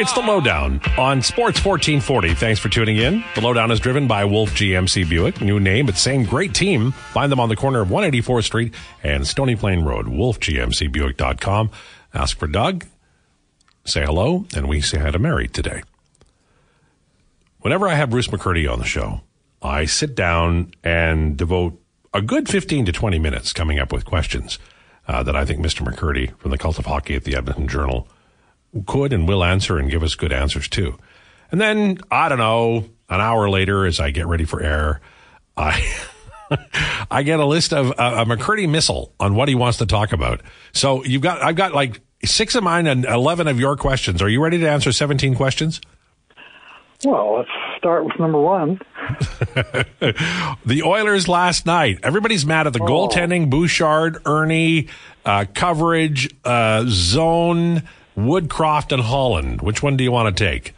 It's the Lowdown on Sports 1440. Thanks for tuning in. The Lowdown is driven by Wolf GMC Buick. New name, but same great team. Find them on the corner of 184th Street and Stony Plain Road. WolfGMCBuick.com. Ask for Doug. Say hello, and we say hi to Mary today. Whenever I have Bruce McCurdy on the show, I sit down and devote a good 15 to 20 minutes coming up with questions uh, that I think Mr. McCurdy from the Cult of Hockey at the Edmonton Journal could and will answer and give us good answers too. And then, I don't know, an hour later, as I get ready for air, I. I get a list of uh, a McCurdy missile on what he wants to talk about. So you've got, I've got like six of mine and 11 of your questions. Are you ready to answer 17 questions? Well, let's start with number one. the Oilers last night. Everybody's mad at the oh. goaltending, Bouchard, Erne, uh, coverage, uh, zone, Woodcroft and Holland. Which one do you want to take?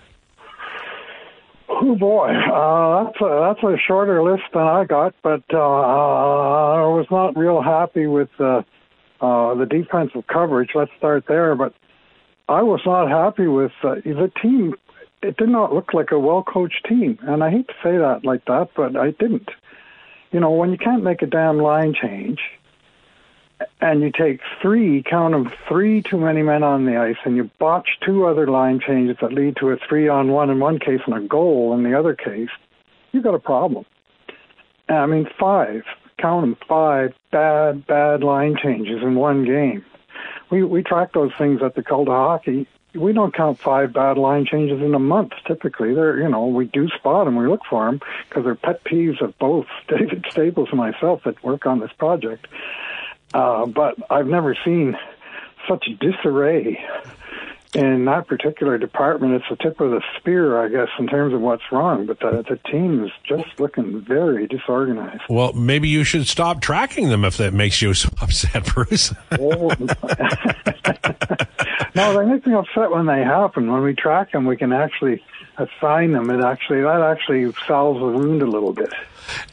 Oh boy, uh, that's a, that's a shorter list than I got, but uh, I was not real happy with uh, uh, the defensive coverage. Let's start there. But I was not happy with uh, the team. It did not look like a well coached team, and I hate to say that like that, but I didn't. You know, when you can't make a damn line change, and you take three, count them, three too many men on the ice, and you botch two other line changes that lead to a three on one in one case and a goal in the other case, you've got a problem. I mean, five, count them, five bad, bad line changes in one game. We we track those things at the of Hockey. We don't count five bad line changes in a month. Typically, they're you know we do spot them, we look for them because they're pet peeves of both David Staples and myself that work on this project. Uh, but I've never seen such disarray in that particular department. It's the tip of the spear, I guess, in terms of what's wrong. But the, the team is just looking very disorganized. Well, maybe you should stop tracking them if that makes you so upset, Bruce. no, they make me upset when they happen. When we track them, we can actually assign them. It actually that actually solves the wound a little bit.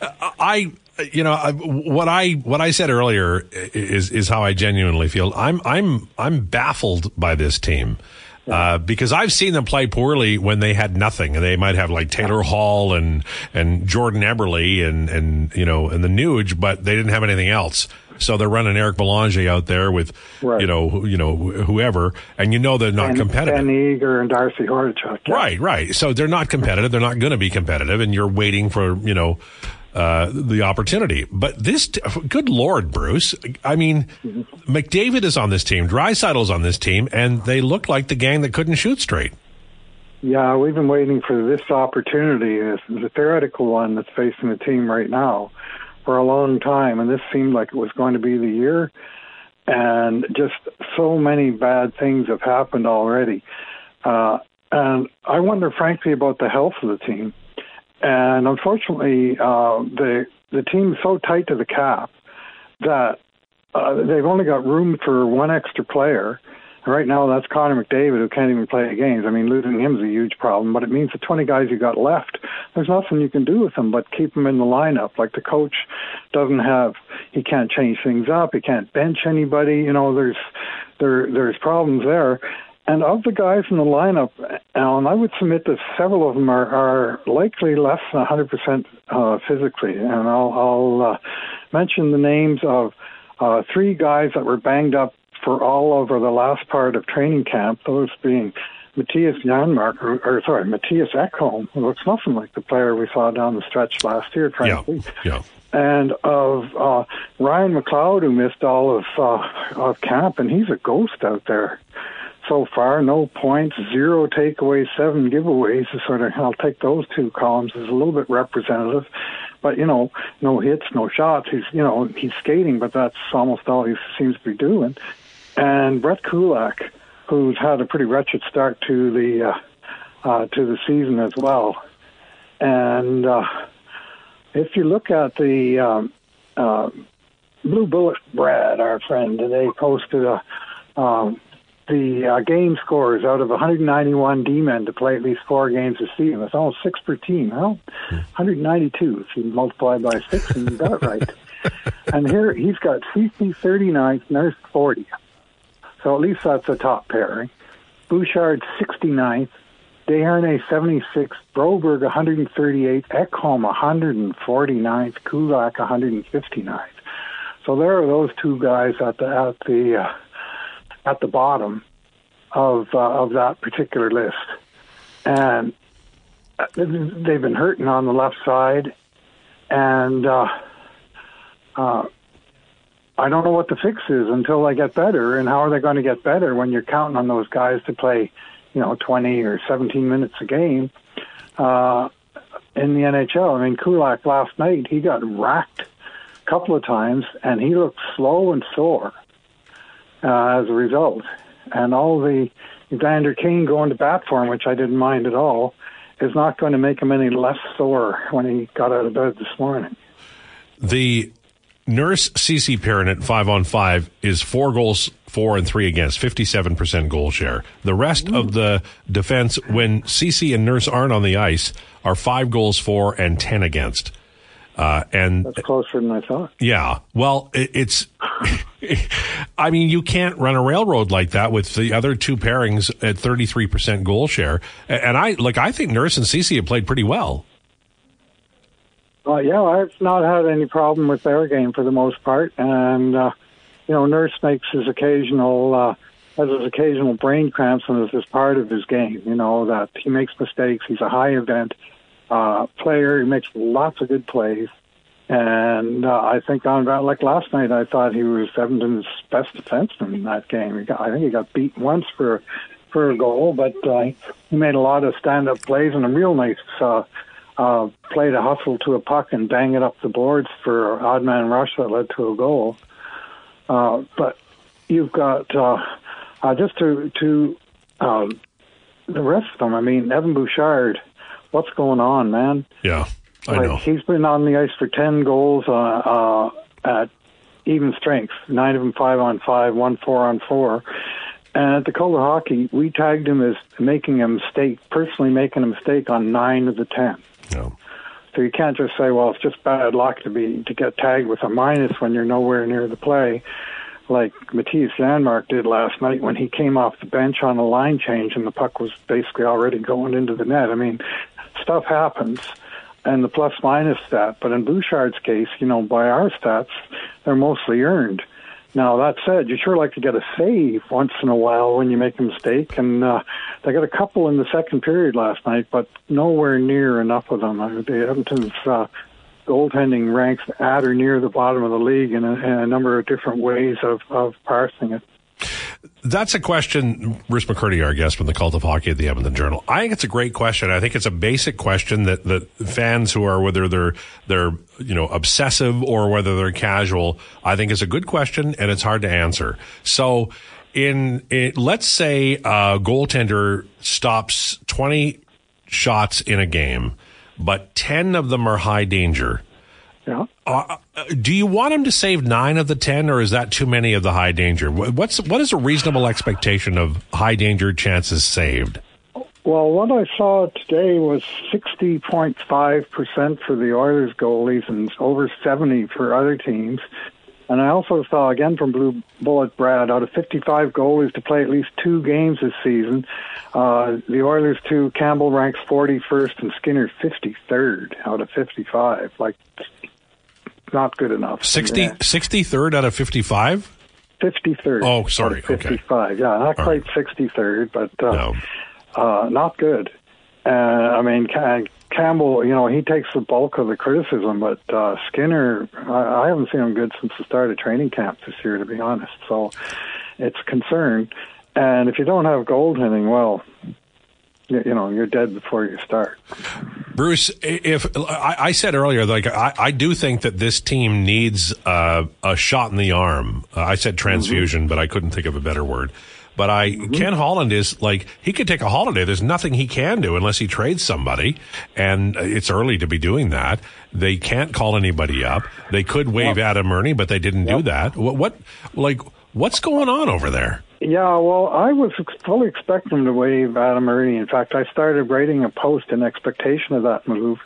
I you know what I what I said earlier is is how I genuinely feel. I'm I'm I'm baffled by this team. Uh, because I've seen them play poorly when they had nothing, and they might have like Taylor Hall and and Jordan Eberle and and you know and the Nuge, but they didn't have anything else. So they're running Eric Belanger out there with right. you know you know whoever, and you know they're not and, competitive. And Eager and Darcy Hordichuk. Yeah. Right, right. So they're not competitive. They're not going to be competitive, and you're waiting for you know uh, the opportunity. But this, t- good Lord, Bruce. I mean, McDavid is on this team, Draisaitl's on this team, and they look like the gang that couldn't shoot straight. Yeah, we've been waiting for this opportunity. This is a theoretical one that's facing the team right now for a long time, and this seemed like it was going to be the year. And just so many bad things have happened already. Uh, and I wonder, frankly, about the health of the team. And unfortunately, uh, the the team is so tight to the cap that uh, they've only got room for one extra player. Right now, that's Connor McDavid, who can't even play games. I mean, losing him is a huge problem, but it means the 20 guys you got left, there's nothing you can do with them but keep them in the lineup. Like the coach doesn't have, he can't change things up, he can't bench anybody. You know, there's there there's problems there. And of the guys in the lineup, Alan, I would submit that several of them are, are likely less than 100% uh, physically. And I'll, I'll uh, mention the names of uh, three guys that were banged up for all over the last part of training camp, those being Mattias Janmark, or, or sorry, Mattias Ekholm, who looks nothing like the player we saw down the stretch last year, frankly. Yeah, yeah. And of uh, Ryan McLeod, who missed all of, uh, of camp, and he's a ghost out there so far. No points, zero takeaways, seven giveaways. Sort of, I'll take those two columns as a little bit representative. But you know, no hits, no shots. He's you know he's skating, but that's almost all he seems to be doing. And Brett Kulak, who's had a pretty wretched start to the uh, uh, to the season as well. And uh, if you look at the um, uh, Blue Bullet Brad, our friend, they posted a um, the uh, game scores out of 191 D-men to play at least four games a season. It's almost six per team. Well, 192 if you multiply by six, and you got it right. and here he's got CC 39th, Nurse 40. So at least that's a top pairing. Bouchard 69th, Desharnais 76th, Broberg 138th, Ekholm 149th, Kulak 159th. So there are those two guys at the at the uh, at the bottom of uh, of that particular list, and uh, they've been hurting on the left side, and uh, uh, I don't know what the fix is until they get better. And how are they going to get better when you're counting on those guys to play, you know, 20 or 17 minutes a game uh, in the NHL? I mean, Kulak last night he got racked a couple of times, and he looked slow and sore uh, as a result. And all the Evander Kane going to bat for him, which I didn't mind at all, is not going to make him any less sore when he got out of bed this morning. The Nurse CC pairing at five on five is four goals, four and three against, 57% goal share. The rest Ooh. of the defense, when CC and Nurse aren't on the ice, are five goals, four and 10 against. Uh, and that's closer than I thought. Yeah. Well, it, it's, I mean, you can't run a railroad like that with the other two pairings at 33% goal share. And I, like, I think Nurse and CC have played pretty well. Uh, yeah, I've not had any problem with their game for the most part, and uh, you know, Nurse makes his occasional uh, has his occasional brain cramps, and it's just part of his game. You know that he makes mistakes. He's a high event uh, player. He makes lots of good plays, and uh, I think on like last night, I thought he was Edmonton's best defenseman in that game. He got, I think he got beat once for for a goal, but uh, he made a lot of stand up plays and a real nice. Uh, uh, play to hustle to a puck and bang it up the boards for odd man rush that led to a goal. Uh, but you've got uh, uh, just to to um, the rest of them. I mean, Evan Bouchard, what's going on, man? Yeah, I like, know. He's been on the ice for ten goals uh, uh, at even strength, nine of them five on five, one four on four. And at the Cult of Hockey, we tagged him as making a mistake, personally making a mistake on nine of the ten. No. So you can't just say, well, it's just bad luck to be to get tagged with a minus when you're nowhere near the play, like Mattias Janmark did last night when he came off the bench on a line change and the puck was basically already going into the net. I mean, stuff happens, and the plus minus stat. But in Bouchard's case, you know, by our stats, they're mostly earned. Now that said, you sure like to get a save once in a while when you make a mistake, and uh, they got a couple in the second period last night, but nowhere near enough of them. The Edmonton's uh, goaltending ranks at or near the bottom of the league in a, in a number of different ways of, of parsing it. That's a question, Bruce McCurdy, our guest from the Cult of Hockey at the Edmonton Journal. I think it's a great question. I think it's a basic question that, that fans who are, whether they're, they're, you know, obsessive or whether they're casual, I think is a good question and it's hard to answer. So in, in let's say a goaltender stops 20 shots in a game, but 10 of them are high danger yeah. Uh, do you want him to save nine of the ten, or is that too many of the high danger? What's what is a reasonable expectation of high danger chances saved? Well, what I saw today was 60.5% for the Oilers goalies and over 70 for other teams. And I also saw again from Blue Bullet Brad out of 55 goalies to play at least two games this season. Uh, the Oilers two, Campbell ranks 41st and Skinner 53rd out of 55. Like not good enough. 60, 63rd out of 55? 53rd. Oh, sorry. 55. Okay. Yeah, not All quite right. 63rd, but uh, no. uh, not good. Uh, I mean, Campbell, you know, he takes the bulk of the criticism, but uh, Skinner, I, I haven't seen him good since the start of training camp this year, to be honest. So it's a concern. And if you don't have goaltending, well, you, you know you're dead before you start. Bruce, if I, I said earlier, like I, I, do think that this team needs uh, a shot in the arm. Uh, I said transfusion, mm-hmm. but I couldn't think of a better word. But I mm-hmm. Ken Holland is like he could take a holiday. There's nothing he can do unless he trades somebody, and it's early to be doing that. They can't call anybody up. They could waive yep. Adam Erne, but they didn't yep. do that. What, what like what's going on over there? Yeah, well, I was fully expecting to waive Adam Erne. In fact, I started writing a post in expectation of that move,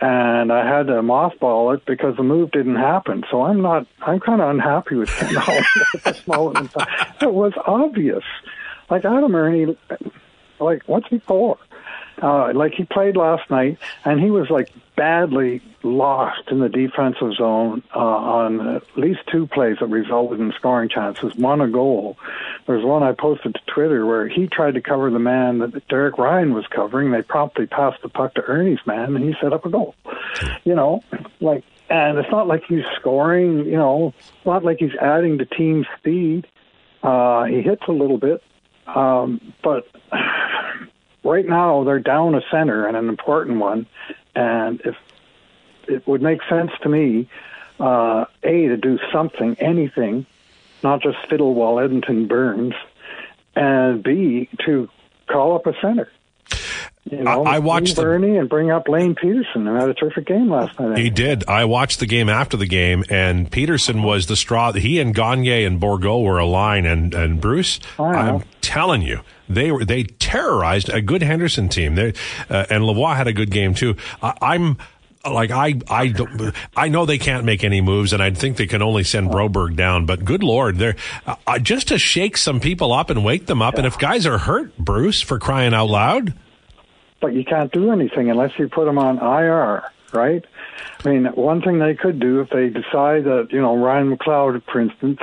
and I had to mothball it because the move didn't happen. So I'm not. I'm kind of unhappy with Holland at this moment in time. It was obvious. like Adam Erne, like what's he for? Uh, like he played last night, and he was like badly lost in the defensive zone uh, on at least two plays that resulted in scoring chances. One a goal. There's one I posted to Twitter where he tried to cover the man that Derek Ryan was covering. They promptly passed the puck to Erne's man, and he set up a goal. You know, like, and it's not like he's scoring. You know, not like he's adding to team speed. Uh, he hits a little bit, um, but right now they're down a center and an important one, and if it would make sense to me, uh, a to do something, anything, not just fiddle while Edmonton burns, and b to call up a center. You know, I, I watched Bernie the, and bring up Lane Pederson, and had a terrific game last night. He did. I watched the game after the game, and Peterson was the straw. He and Gagne and Bourgault were a line, and and Bruce, I'm telling you, they were they terrorized a good Henderson team. They, uh, and Lavoie had a good game too. I, am like I I I know they can't make any moves, and I think they can only send Broberg down. But good lord, they're uh, just to shake some people up and wake them up. And if guys are hurt, Bruce, for crying out loud, but you can't do anything unless you put them on IR, right? I mean, one thing they could do if they decide that you know Ryan McLeod, for instance,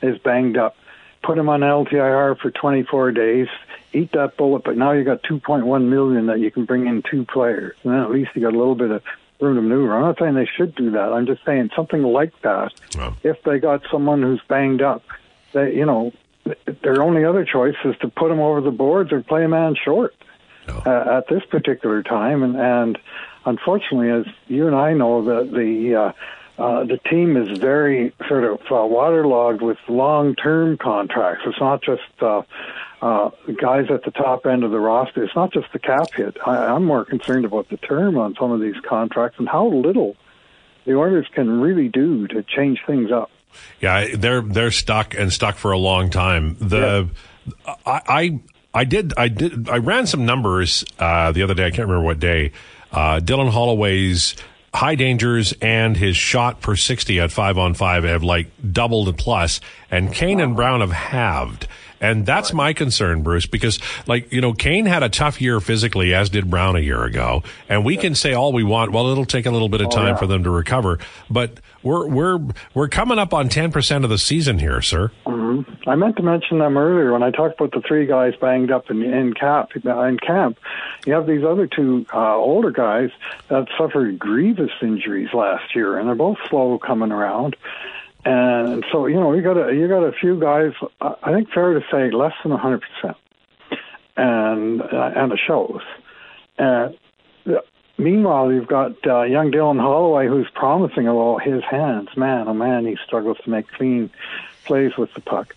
is banged up, put him on LTIR for 24 days, eat that bullet. But now you got 2.1 million that you can bring in two players, and then at least you got a little bit of room to maneuver. I'm not saying they should do that. I'm just saying something like that. Wow. If they got someone who's banged up, they you know their only other choice is to put them over the boards or play a man short no. uh, at this particular time, and and unfortunately, as you and I know, the the uh, uh, the team is very sort of uh, waterlogged with long-term contracts. It's not just uh, uh, guys at the top end of the roster. It's not just the cap hit. I, I'm more concerned about the term on some of these contracts and how little the Oilers can really do to change things up. Yeah, they're they're stuck and stuck for a long time. The yeah. I, I I did I did I ran some numbers uh, the other day. I can't remember what day. Uh, Dylan Holloway's high dangers and his shot per 60 at five on five have like doubled plus and Kane and Brown have halved. And that's right. my concern, Bruce, because like, you know, Kane had a tough year physically, as did Brown a year ago. And we yeah. can say all we want. Well, it'll take a little bit of oh, time oh, yeah. for them to recover, but we're, we're, we're coming up on 10% of the season here, sir. Mm-hmm. I meant to mention them earlier when I talked about the three guys banged up in, in camp, in camp. You have these other two, uh, older guys that suffered grievous injuries last year and they're both slow coming around. And so, you know, you got a you got a few guys. I think fair to say less than hundred percent, and uh, and it shows. And meanwhile, you've got uh, young Dylan Holloway, who's promising about his hands. Man, oh man, he struggles to make clean plays with the puck.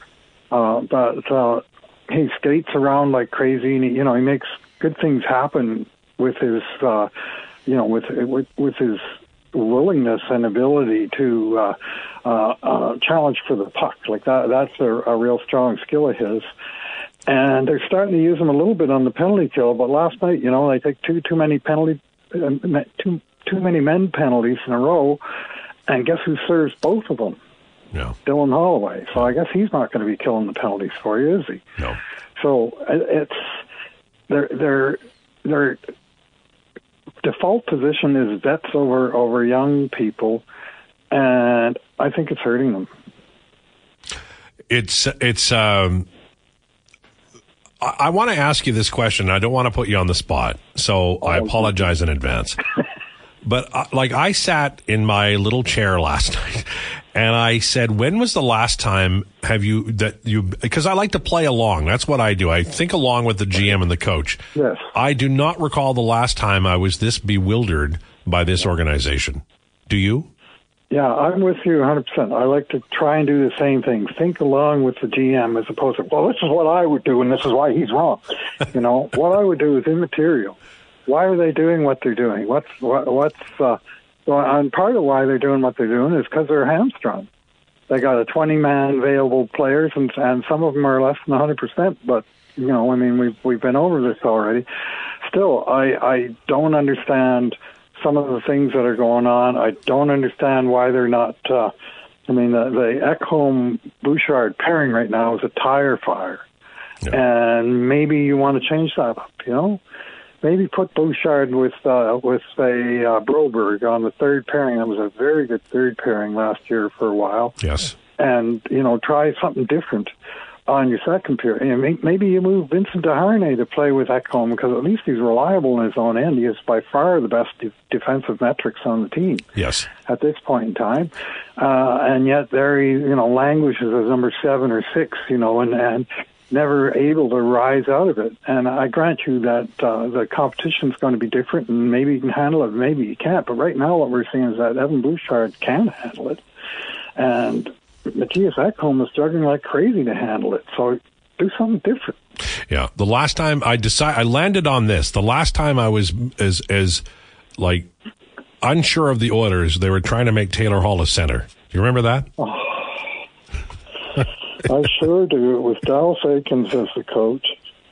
Uh, but uh, he skates around like crazy, and he, you know he makes good things happen with his, uh, you know, with with, with his willingness and ability to uh, uh, uh, challenge for the puck. Like that, that's a, a real strong skill of his. And they're starting to use him a little bit on the penalty kill. But last night, you know, they take too too many penalty, uh, too too many men penalties in a row, and guess who serves both of them? No. Dylan Holloway. So I guess he's not going to be killing the penalties for you, is he? No. So it's they're they're they're default position is vets over over young people, and I think it's hurting them. It's it's. Um, I, I want to ask you this question. I don't want to put you on the spot, so I oh, apologize in advance. but uh, like I sat in my little chair last night and I said, "When was the last time have you that you?" Because I like to play along. That's what I do. I think along with the GM and the coach. Yes. I do not recall the last time I was this bewildered by this organization. Do you? Yeah, I'm with you 100%. I like to try and do the same thing. Think along with the GM as opposed to, well, this is what I would do and this is why he's wrong. you know, what I would do is immaterial. Why are they doing what they're doing? What's what, what's uh, well, and part of why they're doing what they're doing is because they're hamstrung. They got a 20 man available players, and and some of them are less than 100 percent. But you know, I mean, we've we've been over this already. Still, I I don't understand some of the things that are going on. I don't understand why they're not. Uh, I mean, the, the Ekholm Bouchard pairing right now is a tire fire. Yeah. And maybe you want to change that up, you know? Maybe put Bouchard with uh, with a uh, Broberg on the third pairing. That was a very good third pairing last year for a while. Yes. And you know, try something different on your second pair. And maybe you move Vincent Desharnais to play with Ekholm because at least he's reliable in his own end. He has by far the best de- defensive metrics on the team. Yes. At this point in time, uh, and yet there he you know languishes as number seven or six. You know, and and never able to rise out of it. And I grant you that uh, the competition is going to be different, and maybe you can handle it, maybe you can't. But right now, what we're seeing is that Evan Bouchard can handle it, and Mattias Ekholm is struggling like crazy to handle it. So do something different. Yeah, the last time I decided, I landed on this. The last time I was as as like unsure of the orders, they were trying to make Taylor Hall a center. Do you remember that? Oh. I sure do. It was Dallas Eakins as the coach.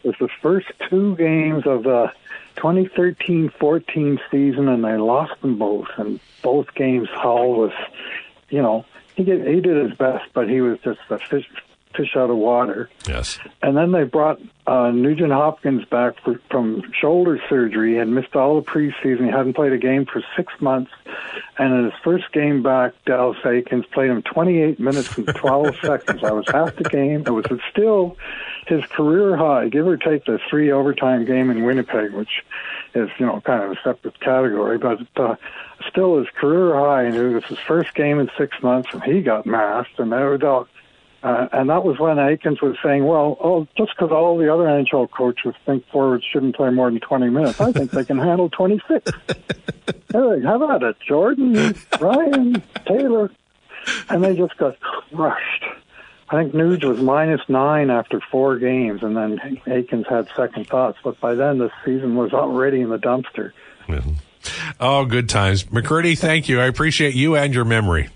It was the first two games of the 2013-14 season, and they lost them both. And both games, Hall was, you know, he did, he did his best, but he was just a fish out of water. Yes. And then they brought uh, Nugent Hopkins back for, from shoulder surgery. He had missed all the preseason. He hadn't played a game for six months. And in his first game back, Dallas Eakins played him 28 minutes and 12 seconds. That was half the game. It was still his career high, give or take the three overtime game in Winnipeg, which is, you know, kind of a separate category. But uh, still his career high. And it was his first game in six months, and he got masked. And they were all, uh, and that was when Eakins was saying, well, oh, just because all the other NHL coaches think forwards shouldn't play more than 20 minutes, I think they can handle 26. hey, how about it? Jordan, Ryan, Taylor. And they just got crushed. I think Nuge was minus nine after four games, and then Eakins had second thoughts. But by then, the season was already in the dumpster. Mm-hmm. Oh, good times. McCurdy, thank you. I appreciate you and your memory.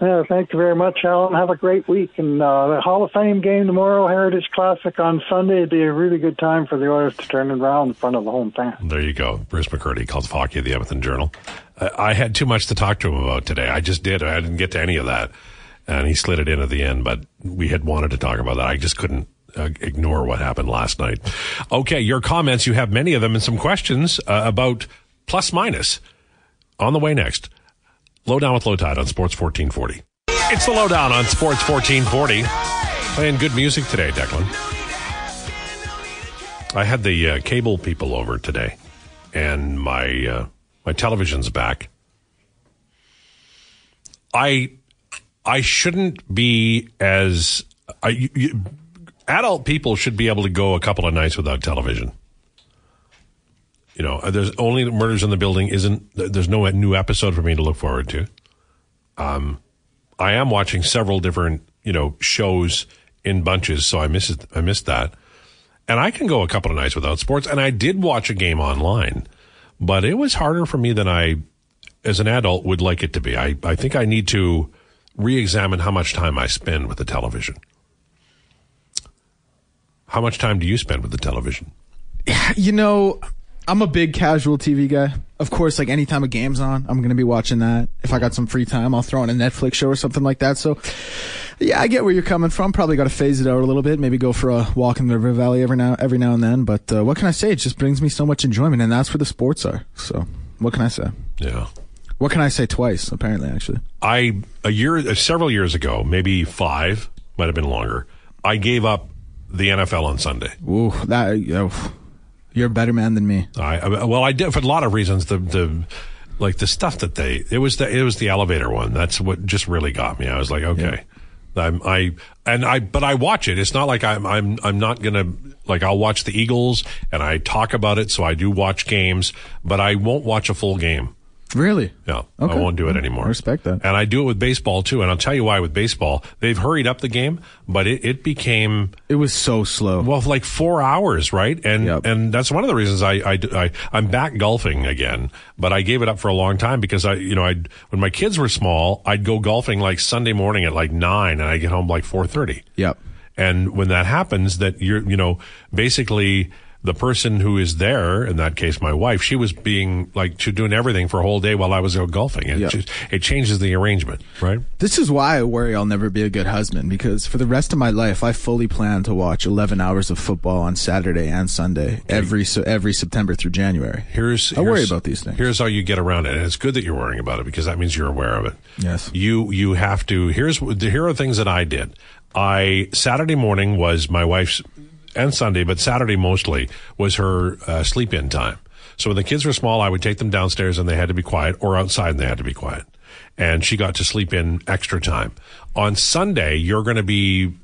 Yeah, thank you very much, Alan. Have a great week. And uh, the Hall of Fame game tomorrow, Heritage Classic on Sunday. It'd be a really good time for the Oilers to turn it around in front of the home fans. There you go. Bruce McCurdy calls hockey at the Edmonton Journal. I had too much to talk to him about today. I just did. I didn't get to any of that. And he slid it in at the end, but we had wanted to talk about that. I just couldn't uh, ignore what happened last night. Okay, your comments, you have many of them and some questions uh, about plus minus on the way next. Lowdown with Lowetide on Sports 1440. It's the Lowdown on Sports 1440. Playing good music today, Declan. I had the uh, cable people over today, and my uh, my television's back. I I shouldn't be as I, you, adult people should be able to go a couple of nights without television. You know, there's only murders in the building. Isn't there's no new episode for me to look forward to. Um, I am watching several different you know shows in bunches, so I missed I missed that. And I can go a couple of nights without sports. And I did watch a game online, but it was harder for me than I, as an adult, would like it to be. I, I think I need to re-examine how much time I spend with the television. How much time do you spend with the television? You know, I'm a big casual TV guy. Of course, like anytime a game's on, I'm gonna be watching that. If I got some free time, I'll throw on a Netflix show or something like that. So, yeah, I get where you're coming from. Probably got to phase it out a little bit. Maybe go for a walk in the river valley every now every now and then. But uh, what can I say? It just brings me so much enjoyment, and that's where the sports are. So, what can I say? Yeah. What can I say twice? Apparently, actually, I a year, uh, several years ago, maybe five, might have been longer. I gave up the NFL on Sunday. Ooh, that. Oh, you're a better man than me. I uh, well, I did for a lot of reasons. The the like the stuff that they it was the it was the elevator one. That's what just really got me. I was like, okay, yeah. I'm, I and I but I watch it. It's not like I'm I'm I'm not gonna like I'll watch the Eagles and I talk about it. So I do watch games, but I won't watch a full game. Really? Yeah. Okay. I won't do it anymore. I respect that. And I do it with baseball too. And I'll tell you why with baseball, they've hurried up the game, but it, it became. It was so slow. Well, like four hours, right? And, Yep. and that's one of the reasons I, I, I, I'm back golfing again, but I gave it up for a long time because I, you know, I, when my kids were small, I'd go golfing like Sunday morning at like nine and I get home like 4.30. Yep. And when that happens, that you're, you know, basically the person who is there, in that case, my wife, she was being like, she was doing everything for a whole day while I was out golfing. It, Yeah. just- it changes the arrangement, right? This is why I worry I'll never be a good husband because for the rest of my life, I fully plan to watch 11 hours of football on Saturday and Sunday every so every September through January. Here's, I worry about these things. Here's how you get around it, and it's good that you're worrying about it because that means you're aware of it. Yes. You you have to. Here's here are things that I did. I Saturday morning was my wife's and Sunday, but Saturday mostly was her uh, sleep in time. So when the kids were small, I would take them downstairs and they had to be quiet, or outside and they had to be quiet. And she got to sleep in extra time. On Sunday, you're going to be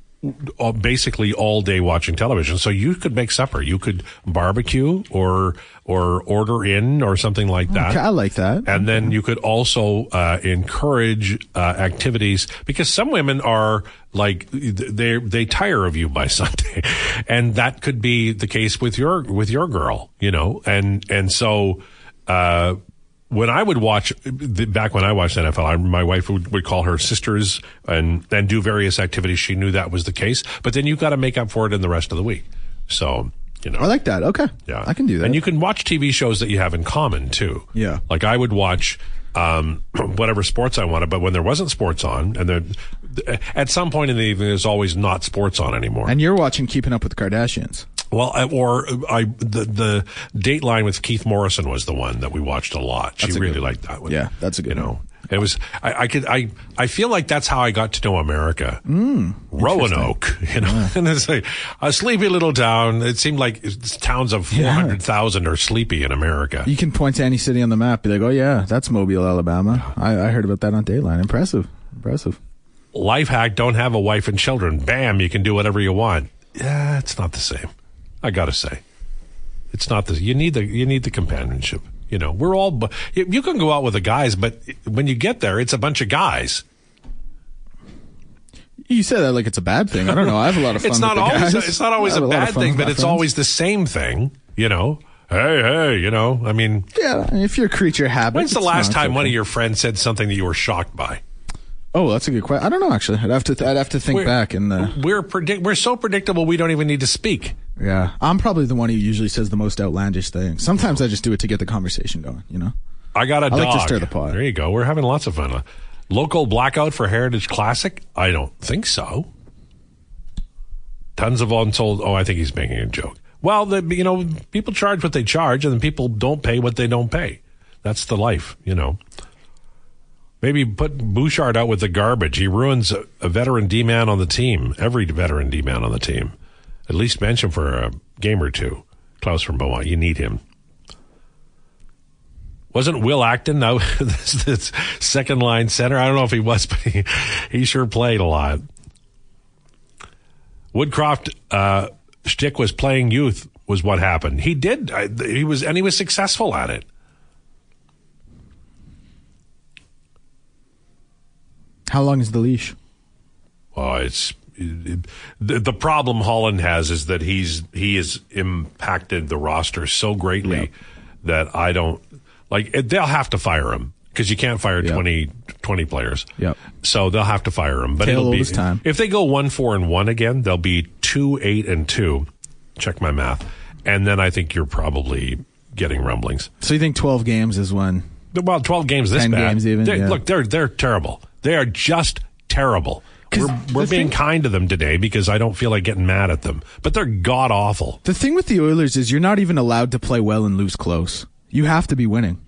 basically all day watching television. So you could make supper, you could barbecue, or or order in, or something like that. Okay, I like that. And then you could also uh, encourage uh, activities because some women are like they they tire of you by Sunday, and that could be the case with your with your girl, you know. And and so uh, when I would watch the, back when I watched NFL, I, my wife would, would call her sisters and and do various activities. She knew that was the case, but then you've got to make up for it in the rest of the week. So you know, I like that. Okay. yeah, I can do that. And you can watch TV shows that you have in common too. Yeah. like I would watch um, whatever sports I wanted, but when there wasn't sports on, and then at some point in the evening, there's always not sports on anymore. and you're watching Keeping Up with the Kardashians. Well, I, or I the the Dateline with Keith Morrison was the one that we watched a lot. She a really one. liked that one. Yeah, that's a good You know. one. It was I, I could I I feel like that's how I got to know America. Hmm, Roanoke, you know, and it's like a sleepy little town. It seemed like towns of four hundred thousand are sleepy in America. You can point to any city on the map, be like, oh yeah, that's Mobile, Alabama. I, I heard about that on Dateline. Impressive. Impressive. life hack don't have a wife and children bam you can do whatever you want yeah it's not the same i gotta say it's not the you need the you need the companionship you know we're all you can go out with the guys but when you get there it's a bunch of guys You say that like it's a bad thing. I don't know. I have a lot of fun it's not always guys. it's not always a bad thing but it's friends. always the same thing you know hey hey you know i mean Yeah, if you're creature habit. when's the last time one of your friends said something that you were shocked by Oh, that's a good question. I don't know actually. I'd have to. Th- I'd have to think We're- back and. Uh, we're predict we're so predictable we don't even need to speak yeah, I'm probably the one who usually says the most outlandish things. Sometimes I just do it to get the conversation going. You know. I got a I dog. like to stir the pot. There you go. We're having lots of fun. Local blackout for Heritage Classic? I don't think so. Tons of unsold. Oh, I think he's making a joke. Well, the, you know, people charge what they charge, and then people don't pay what they don't pay. That's the life, you know. Maybe put Bouchard out with the garbage. He ruins a, a veteran D man on the team. Every veteran D man on the team. At least bench him for a game or two. Klaus from Beaumont. You need him. Wasn't Will Acton now this, this second line center? I don't know if he was, but he, he sure played a lot. Woodcroft uh, shtick was playing youth was what happened. He did. He was and he was successful at it. How long is the leash? Oh, it's it, the, the problem Holland has is that he's he has impacted the roster so greatly Yep. that I don't like. Eh, they'll have to fire him because you can't fire Yep. 20, 20 players. Yep. So they'll have to fire him. But Tale it'll be time. if they go one four and one again, they'll be two eight and two. Check my math, and then I think you're probably getting rumblings. So you think 12 games is when? Well, twelve games this 10 bad. games even, They- yeah. Look, they're they're terrible. They are just terrible. We're, we're being thing- kind to them today because I don't feel like getting mad at them, but they're god awful. The thing with the Oilers is you're not even allowed to play well and lose close. You have to be winning.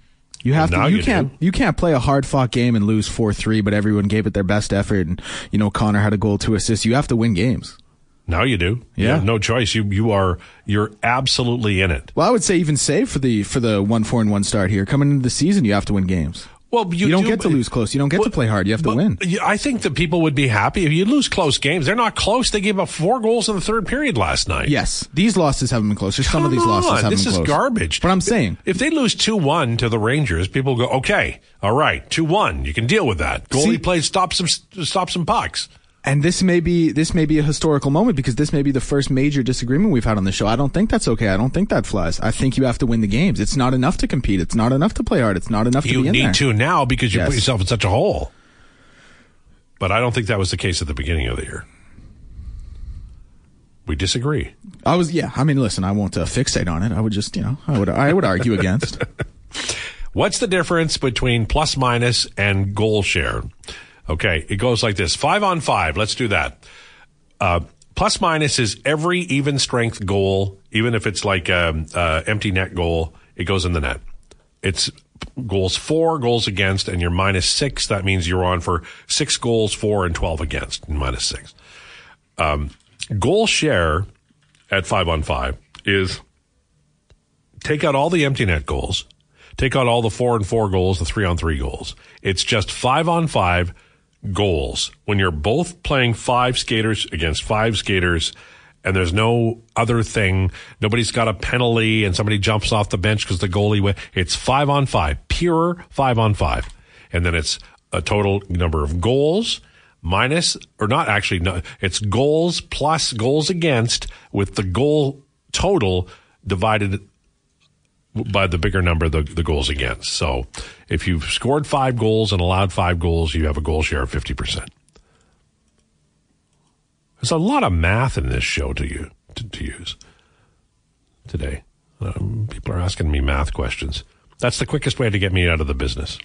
You have Well, to. You, you can't. do. You can't play a hard fought game and lose four three, but everyone gave it their best effort, and you know Connor had a goal to assist. You have to win games. Now you do. You Yeah. have no choice. You you are you're absolutely in it. Well, I would say even save for the for the one four and one start here coming into the season, you have to win games. Well, you, You, don't do, get to lose close. You don't get to play hard. You have to win. I think that people would be happy if you lose close games. They're not close. They gave up four goals in the third period last night. Yes, these losses haven't been close. Some of these Come losses haven't this been is close. garbage. But I'm saying If they lose 2 1 to the Rangers, people go, okay, all right, 2 1. You can deal with that. Goalie See- plays, stop some, stop some pucks. And this may be this may be a historical moment because this may be the first major disagreement we've had on the show. I don't think that's okay. I don't think that flies. I think you have to win the games. It's not enough to compete. It's not enough to play hard. It's not enough to You be in need there. to now because you put yourself in such a hole. But I don't think that was the case at the beginning of the year. We disagree. I was yeah. I mean, listen, I won't uh, fixate on it. I would just you know I would I would argue against. What's the difference between plus minus and goal share? Okay, it goes like this: five on five. Let's do that. Uh, plus minus is every even strength goal, even if it's like a, a empty net goal, it goes in the net. It's goals for, goals against, and you're minus six. That means you're on for six goals for and 12 against, and minus six. Um, goal share at five on five is take out all the empty net goals, take out all the four and four goals, the three on three goals. It's just five on five goals when you're both playing five skaters against five skaters and there's no other thing. Nobody's got a penalty and somebody jumps off the bench because the goalie went. It's five on five, pure five on five. And then it's a total number of goals minus, or not actually, no, it's goals plus goals against with the goal total divided by the bigger number, the, the goals against. So if you've scored five goals and allowed five goals, you have a goal share of 50%. There's a lot of math in this show to you to, to use today. Um, people are asking me math questions. That's the quickest way to get me out of the business.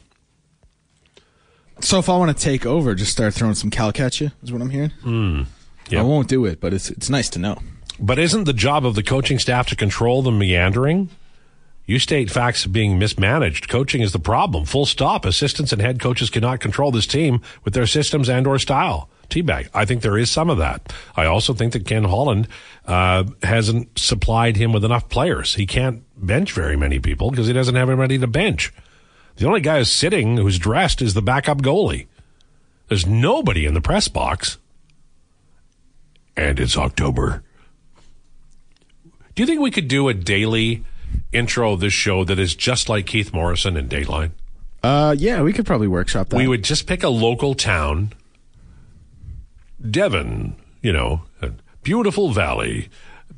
So if I want to take over, just start throwing some calc at you. Is what I'm hearing. Mm, I won't do it, but it's it's nice to know. But isn't the job of the coaching staff to control the meandering? You state facts being mismanaged. Coaching is the problem. Full stop. Assistants and head coaches cannot control this team with their systems and or style. Teabag. I think there is some of that. I also think that Ken Holland uh, hasn't supplied him with enough players. He can't bench very many people because he doesn't have anybody to bench. The only guy who's sitting who's dressed is the backup goalie. There's nobody in the press box. And it's October. Do you think we could do a daily intro of this show that is just like Keith Morrison and Dateline? Uh, yeah, we could probably workshop that. We would just pick a local town, Devon, you know, a beautiful valley,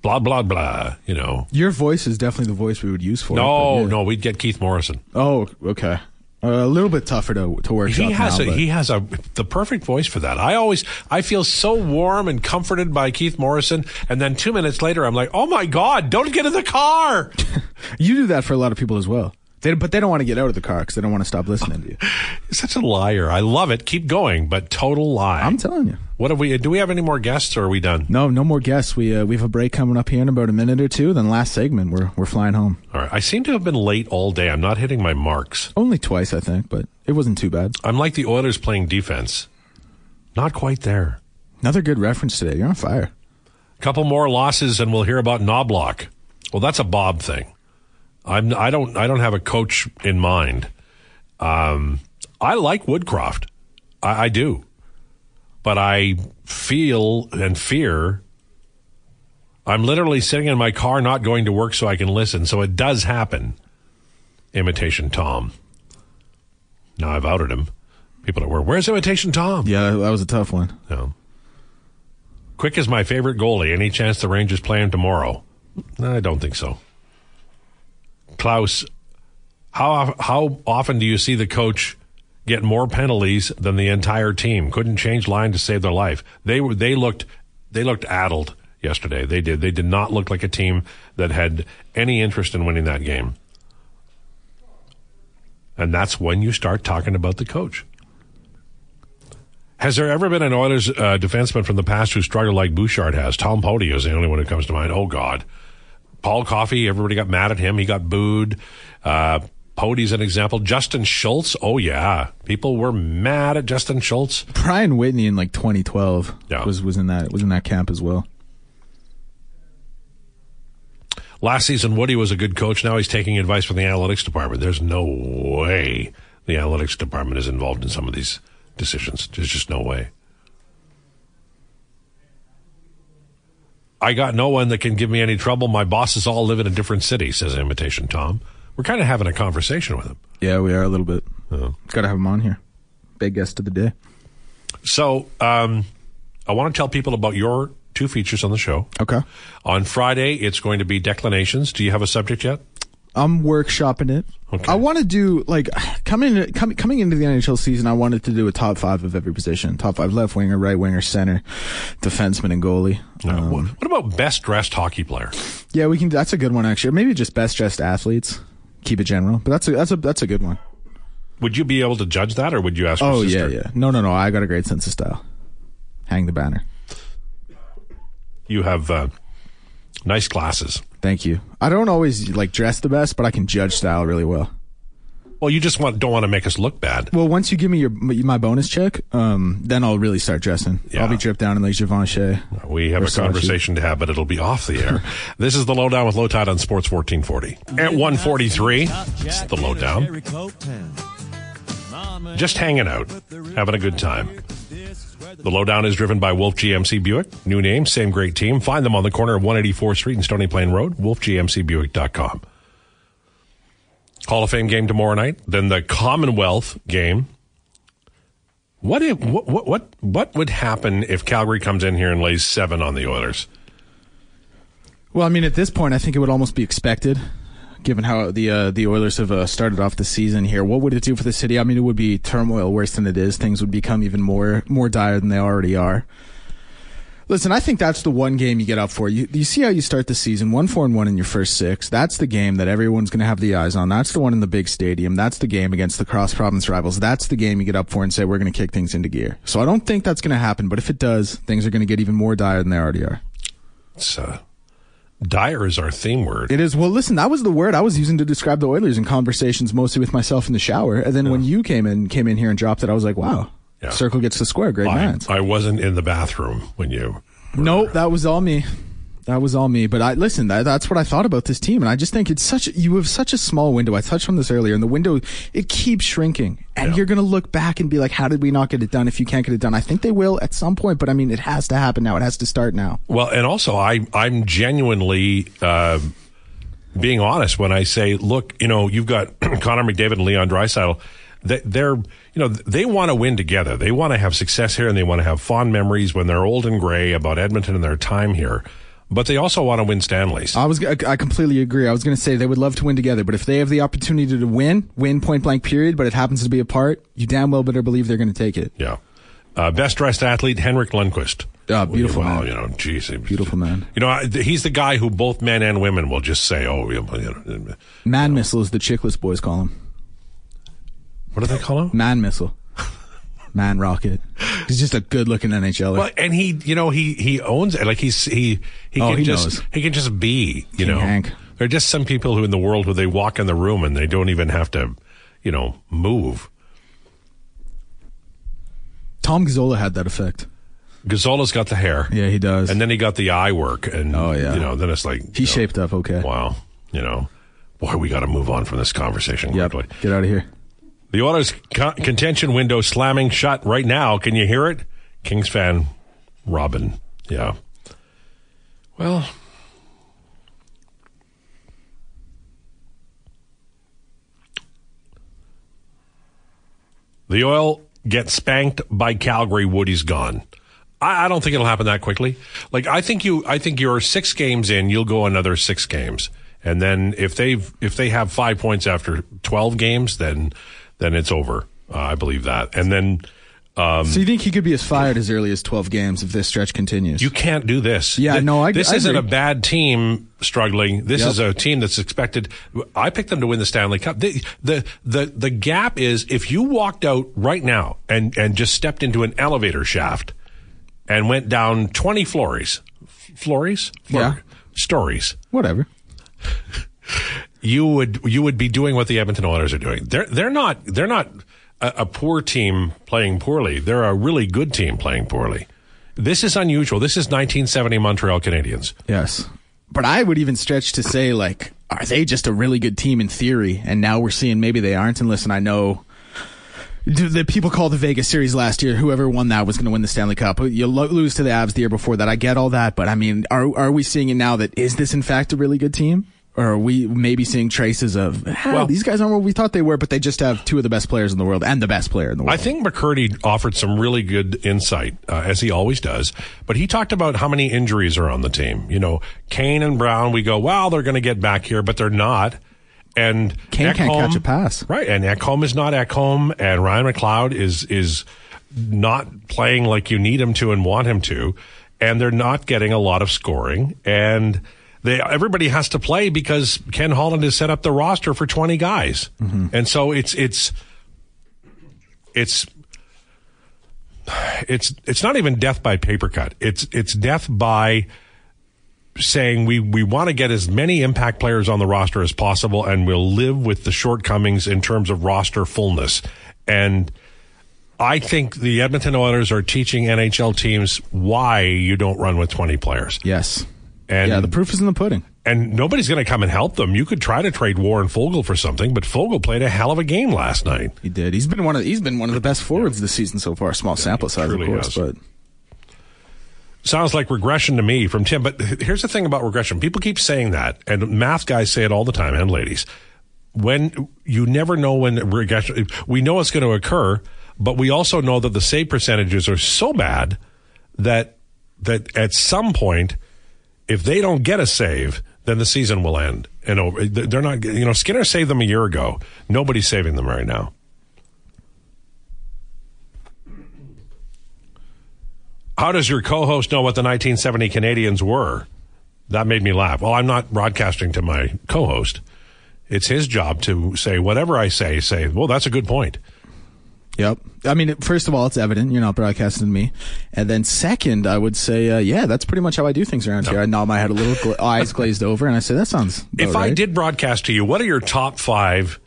blah blah blah. You know, Your voice is definitely the voice we would use for it. no, but yeah. no, we'd get Keith Morrison. Oh, okay. A little bit tougher to to workshop He has now, a, but- he has a the perfect voice for that. I always I feel so warm and comforted by Keith Morrison, and then two minutes later I'm like, oh my god, don't get in the car. You do that for a lot of people as well. They, but they don't want to get out of the car because they don't want to stop listening to you. You're such a liar. I love it. Keep going, but total lie. I'm telling you. what have we? Do we have any more guests, or are we done? No, no more guests. We uh, we have a break coming up here in about a minute or two. Then last segment, we're we're flying home. All right. I seem to have been late all day. I'm not hitting my marks. Only twice, I think, but it wasn't too bad. I'm like the Oilers playing defense. Not quite there. Another good reference today. You're on fire. A couple more losses and we'll hear about Knoblauch. Well, that's a Bob thing. I'm I don't I don't have a coach in mind. Um, I like Woodcroft. I, I do. But I feel and fear I'm literally sitting in my car not going to work so I can listen. So it does happen. Imitation Tom. Now I've outed him. People are, where, where's Imitation Tom? Yeah, that was a tough one. No. Quick is my favorite goalie. Any chance the Rangers play him tomorrow? No, I don't think so. Klaus, how how often do you see the coach get more penalties than the entire team? Couldn't change line to save their life. They were they looked they looked addled yesterday. They did. They did not look like a team that had any interest in winning that game. And that's when you start talking about the coach. Has there ever been an Oilers uh, defenseman from the past who struggled like Bouchard has? Tom Poti is the only one who comes to mind. Oh God, Paul Coffey. Everybody got mad at him. He got booed. Uh, Poti's an example. Justin Schultz. Oh yeah, people were mad at Justin Schultz. Ryan Whitney in like 2012 Yeah. was was in that was in that camp as well. Last season, Woody was a good coach. Now he's taking advice from the analytics department. There's no way the analytics department is involved in some of these decisions. There's just no way. I got no one that can give me any trouble. My bosses all live in a different city, says Imitation Tom. We're kind of having a conversation with him. Yeah, we are a little bit. Oh. Got to have him on here. Big guest of the day. So um, I want to tell people about your two features on the show. Okay. On Friday, it's going to be declinations. Do you have a subject yet? I'm workshopping it. Okay. I want to do like coming coming coming into the NHL season. I wanted to do a top five of every position: top five left winger, right winger, center, defenseman, and goalie. Uh, Um, what, what about best dressed hockey player? yeah, we can. That's a good one actually. Or maybe just best dressed athletes. Keep it general, but that's a that's a that's a good one. Would you be able to judge that, or would you ask? Oh yeah, yeah. No, no, no. I got a great sense of style. Hang the banner. You have uh, nice glasses. Thank you. I don't always like dress the best, but I can judge style really well. Well, you just want don't want to make us look bad. Well, once you give me your my bonus check, um, then I'll really start dressing. Yeah. I'll be dripped down in like Givenchy. We have Versace. a conversation to have, but it'll be off the air. this is the lowdown with Lowetide on Sports 1440. At 143, it's the lowdown. Just hanging out, having a good time. The lowdown is driven by Wolf GMC Buick. New name, same great team. Find them on the corner of 184th Street and Stony Plain Road. WolfGMCBuick.com. Hall of Fame game tomorrow night. Then the Commonwealth game. What if what what what what would happen if Calgary comes in here and lays seven on the Oilers? Well, I mean, at this point, I think it would almost be expected, given how the uh, the Oilers have uh, started off the season here. What would it do for the city? I mean, it would be turmoil worse than it is. Things would become even more more dire than they already are. Listen, I think that's the one game you get up for. You you see how you start the season, one four and one in your first six. That's the game that everyone's going to have the eyes on. That's the one in the big stadium. That's the game against the cross province rivals. That's the game you get up for and say we're going to kick things into gear. So I don't think that's going to happen. But if it does, things are going to get even more dire than they already are. Uh, dire is our theme word. It is. Well, listen, that was the word I was using to describe the Oilers in conversations mostly with myself in the shower. And then when you came in, came in here and dropped it, I was like, wow. Yeah. Circle gets the square. Great I. I wasn't in the bathroom when you. Nope, that was all me. That was all me. But I listen. That, that's what I thought about this team, and I just think it's such. You have such a small window. I touched on this earlier, and the window it keeps shrinking, and Yeah. you're gonna look back and be like, "How did we not get it done?" If you can't get it done, I think they will at some point. But I mean, it has to happen now. It has to start now. Well, and also I I'm genuinely uh, being honest when I say, look, you know, you've got Connor McDavid and Leon. They, they're you know they want to win together. They want to have success here, and they want to have fond memories when they're old and gray about Edmonton and their time here. But they also want to win Stanleys. I was. I completely agree. I was going to say they would love to win together, but if they have the opportunity to win, win point blank period, but it happens to be apart, you damn well better believe they're going to take it. yeah. Uh, best dressed athlete Henrik Lundqvist. Ah, beautiful Well, man. you know, geez, Beautiful man. You know, he's the guy who both men and women will just say, "Oh, you know, Man missile is the Chiclets boys call him. what do they call him?" Man missile. Man rocket. He's just a good looking NHLer. Well, and he, you know, he he owns it. Like he's he he Oh, can he just knows. he can just be. You King know, Hank. there are just some people who in the world who they walk in the room and they don't even have to, you know, move. Tom Gazzola had that effect. Gazzola's got the hair, Yeah, he does. and then he got the eye work, and Oh, yeah. you know, then it's like he know, shaped up okay. Wow, you know, boy, we got to move on from this conversation Yep. quickly. Get out of here. The Oilers co- contention window slamming shut right now. Can you hear it? Kings fan Robin. Yeah. Well, the Oil get spanked by Calgary. Woody's gone. I, I don't think it'll happen that quickly. Like I think you, I think you're six games in. You'll go another six games, and then if they've if they have five points after twelve games, then then it's over. Uh, I believe that, and then. Um, So you think he could be as fired as early as 12 games if this stretch continues? You can't do this. Yeah, Th- no, I- This I isn't a bad team struggling. This Yep. is a team that's expected. I picked them to win the Stanley Cup. The, the the the gap is if you walked out right now and and just stepped into an elevator shaft and went down twenty floors, floors, Yeah. stories. Whatever. You would you would be doing what the Edmonton Oilers are doing. They're they're not they're not a, a poor team playing poorly. They're a really good team playing poorly. This is unusual. This is 1970 Montreal Canadiens. Yes. But I would even stretch to say, like, are they just a really good team in theory? And now we're seeing maybe they aren't. And listen, I know the people called the Vegas series last year. Whoever won that was going to win the Stanley Cup. You lo- lose to the Avs the year before that. I get all that, but I mean, are are we seeing it now that is this in fact a really good team? Or we may be seeing traces of "Ah, Well- these guys aren't what we thought they were, but they just have two of the best players in the world and the best player in the world. I think McCurdy offered some really good insight, uh, as he always does. But he talked about how many injuries are on the team. You know, Kane and Brown, we go, well, they're going to get back here, but they're not. And Kane can't catch a pass. Right, and Ekholm is not Ekholm, and Ryan McLeod is is not playing like you need him to and want him to, and they're not getting a lot of scoring, and they everybody has to play because Ken Holland has set up the roster for twenty guys, mm-hmm. and so it's it's it's it's it's not even death by paper cut. It's it's death by saying we we want to get as many impact players on the roster as possible, and we'll live with the shortcomings in terms of roster fullness. And I think the Edmonton Oilers are teaching NHL teams why you don't run with twenty players. Yes. And yeah, the proof is in the pudding. and nobody's going to come and help them. You could try to trade Warren Foegele for something, but Fogle played a hell of a game last night. He did. He's been one of he's been one of the best forwards this season so far. Small sample size, of course, has. but sounds like regression to me from Tim. But here's the thing about regression: people keep saying that, and math guys say it all the time, and ladies. When you never know when regression, we know it's going to occur, but we also know that the save percentages are so bad that that at some point, if they don't get a save, then the season will end. And. They're not. You know, Skinner saved them a year ago. Nobody's saving them right now. How does your co-host know what the 1970 Canadiens were? That made me laugh. Well, I'm not broadcasting to my co-host. It's his job to say whatever I say. Say, well, that's a good point. Yep. I mean, first of all, it's evident you're not broadcasting to me, and then second, I would say, uh, yeah, that's pretty much how I do things around here. I nod my head a little, gla- eyes glazed over, and I say that sounds. if I did broadcast to you, what are your top five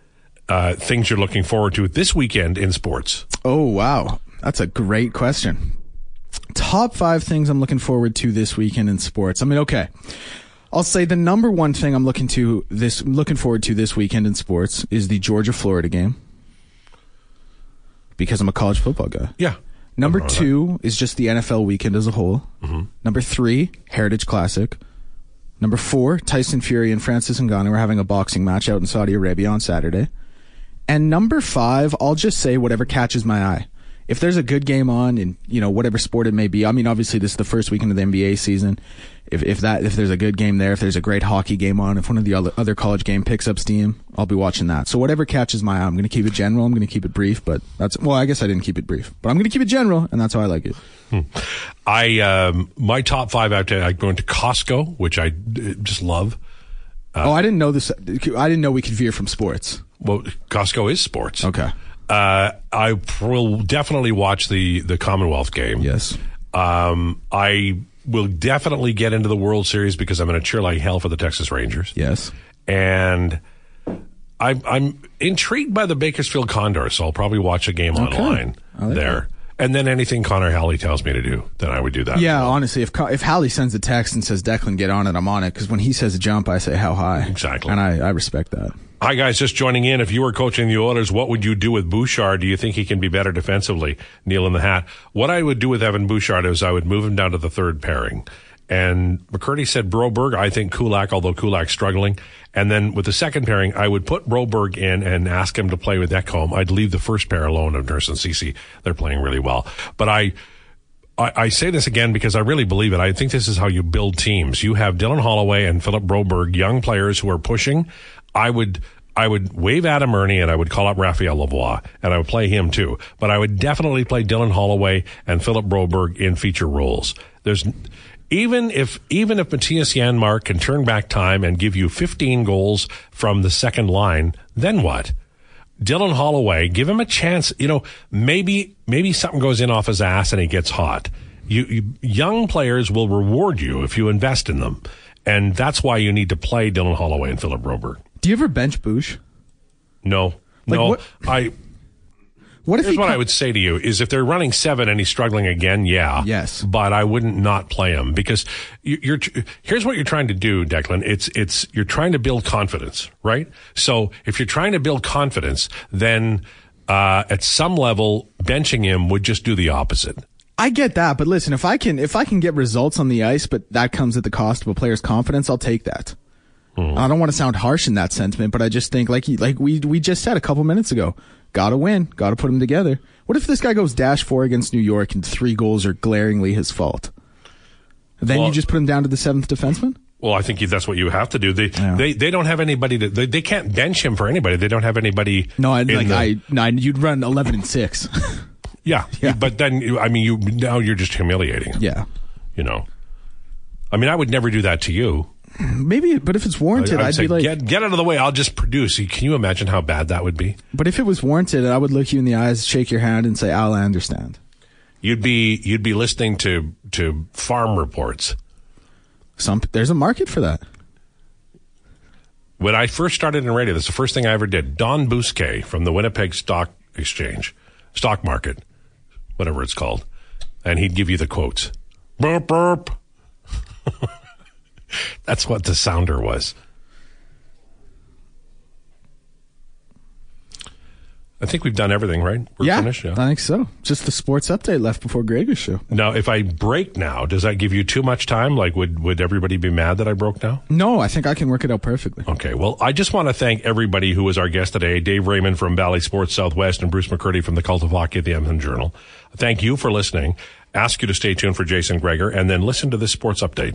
uh, things you're looking forward to this weekend in sports? Oh wow, that's a great question. Top five things I'm looking forward to this weekend in sports. I mean, okay. I'll say the number one thing I'm looking to this looking forward to this weekend in sports is the Georgia Florida game. Because I'm a college football guy. Yeah. Number Nothing wrong with two is just the NFL weekend as a whole. Mm-hmm. Number three, Heritage Classic. Number four, Tyson Fury and Francis Ngannou are having a boxing match out in Saudi Arabia on Saturday. And number five, I'll just say whatever catches my eye. If there's a good game on in, you know, whatever sport it may be, I mean, obviously this is the first weekend of the NBA season. If, if that, if there's a good game there, if there's a great hockey game on, if one of the other, other college game picks up steam, I'll be watching that. So whatever catches my eye, I'm going to keep it general. I'm going to keep it brief, but that's, well, I guess I didn't keep it brief, but I'm going to keep it general and that's how I like it. I um, my top five out there. I go into Costco, which I uh, just love. oh, I didn't know this. I didn't know we could veer from sports. Well, Costco is sports. Okay. Uh, I will definitely watch the the Commonwealth game. Yes. Um, I will definitely get into the World Series because I'm going to cheer like hell for the Texas Rangers. Yes. And I'm I'm intrigued by the Bakersfield Condors, so I'll probably watch a game online I like there. And then anything Connor Halley tells me to do, then I would do that. Yeah, honestly, if if Hallie sends a text and says Declan get on it, I'm on it because when he says jump, I say how high. Exactly. and I, I respect that. Hi guys, just joining in. If you were coaching the Oilers, what would you do with Bouchard? Do you think he can be better defensively? Neil in the hat. What I would do with Evan Bouchard is I would move him down to the third pairing. And McCurdy said Broberg. I think Kulak, although Kulak's struggling. And then with the second pairing, I would put Broberg in and ask him to play with Ekholm. I'd leave the first pair alone of Nurse and Ceci. They're playing really well. But I, I, I say this again because I really believe it. I think this is how you build teams. You have Dylan Holloway and Philip Broberg, young players who are pushing. I would I would waive Adam Erne and I would call up Raphael Lavoie and I would play him too. But I would definitely play Dylan Holloway and Philip Broberg in feature roles. There's even if even if Mattias Janmark can turn back time and give you 15 goals from the second line, then what? Dylan Holloway, give him a chance. You know, maybe maybe something goes in off his ass and he gets hot. You, you young players will reward you if you invest in them, and that's why you need to play Dylan Holloway and Philip Broberg. Do you ever bench Boosh? No, Like no. what- I What if here's what I would say to you is if they're running seven and he's struggling again, yeah, Yes. but I wouldn't not play him because you, you're. Here's what you're trying to do, Declan. It's it's you're trying to build confidence, right? So if you're trying to build confidence, then uh, at some level, benching him would just do the opposite. I get that, but listen, if I can if I can get results on the ice, but that comes at the cost of a player's confidence, I'll take that. I don't want to sound harsh in that sentiment, but I just think like like we we just said a couple minutes ago, gotta win, gotta put them together. What if this guy goes dash four against New York and three goals are glaringly his fault? Then Well- you just put him down to the seventh defenseman. Well, I think that's what you have to do. They Yeah. they, they don't have anybody to. They, they can't bench him for anybody. They don't have anybody. No, I, like the- I, no, you'd run eleven and six. Yeah, Yeah. But then I mean, you now you're just humiliating. him, yeah, You know. I mean, I would never do that to you. Maybe. But if it's warranted, I'd I'd say, be like, get get out of the way. I'll just produce. Can you imagine how bad that would be? but if it was warranted, I would look you in the eyes, shake your hand, and say, "Al, I understand." You'd be you'd be listening to to farm reports. Some there's a market for that. When I first started in radio, that's the first thing I ever did. Don Bousquet from the Winnipeg Stock Exchange, stock market, whatever it's called, and he'd give you the quotes. Burp burp. that's what the sounder was. I think we've done everything, right? We're yeah, finished. Yeah. I think so. Just the sports update left before Gregor's show. Now, if I break now, does that give you too much time? Like, would would everybody be mad that I broke now? No, I think I can work it out perfectly. Okay. Well, I just want to thank everybody who was our guest today. Dave Raymond from Bally Sports Southwest and Bruce McCurdy from the Cult of Hockey at the Edmonton Journal. Thank you for listening. Ask you to stay tuned for Jason Gregor and then listen to this sports update.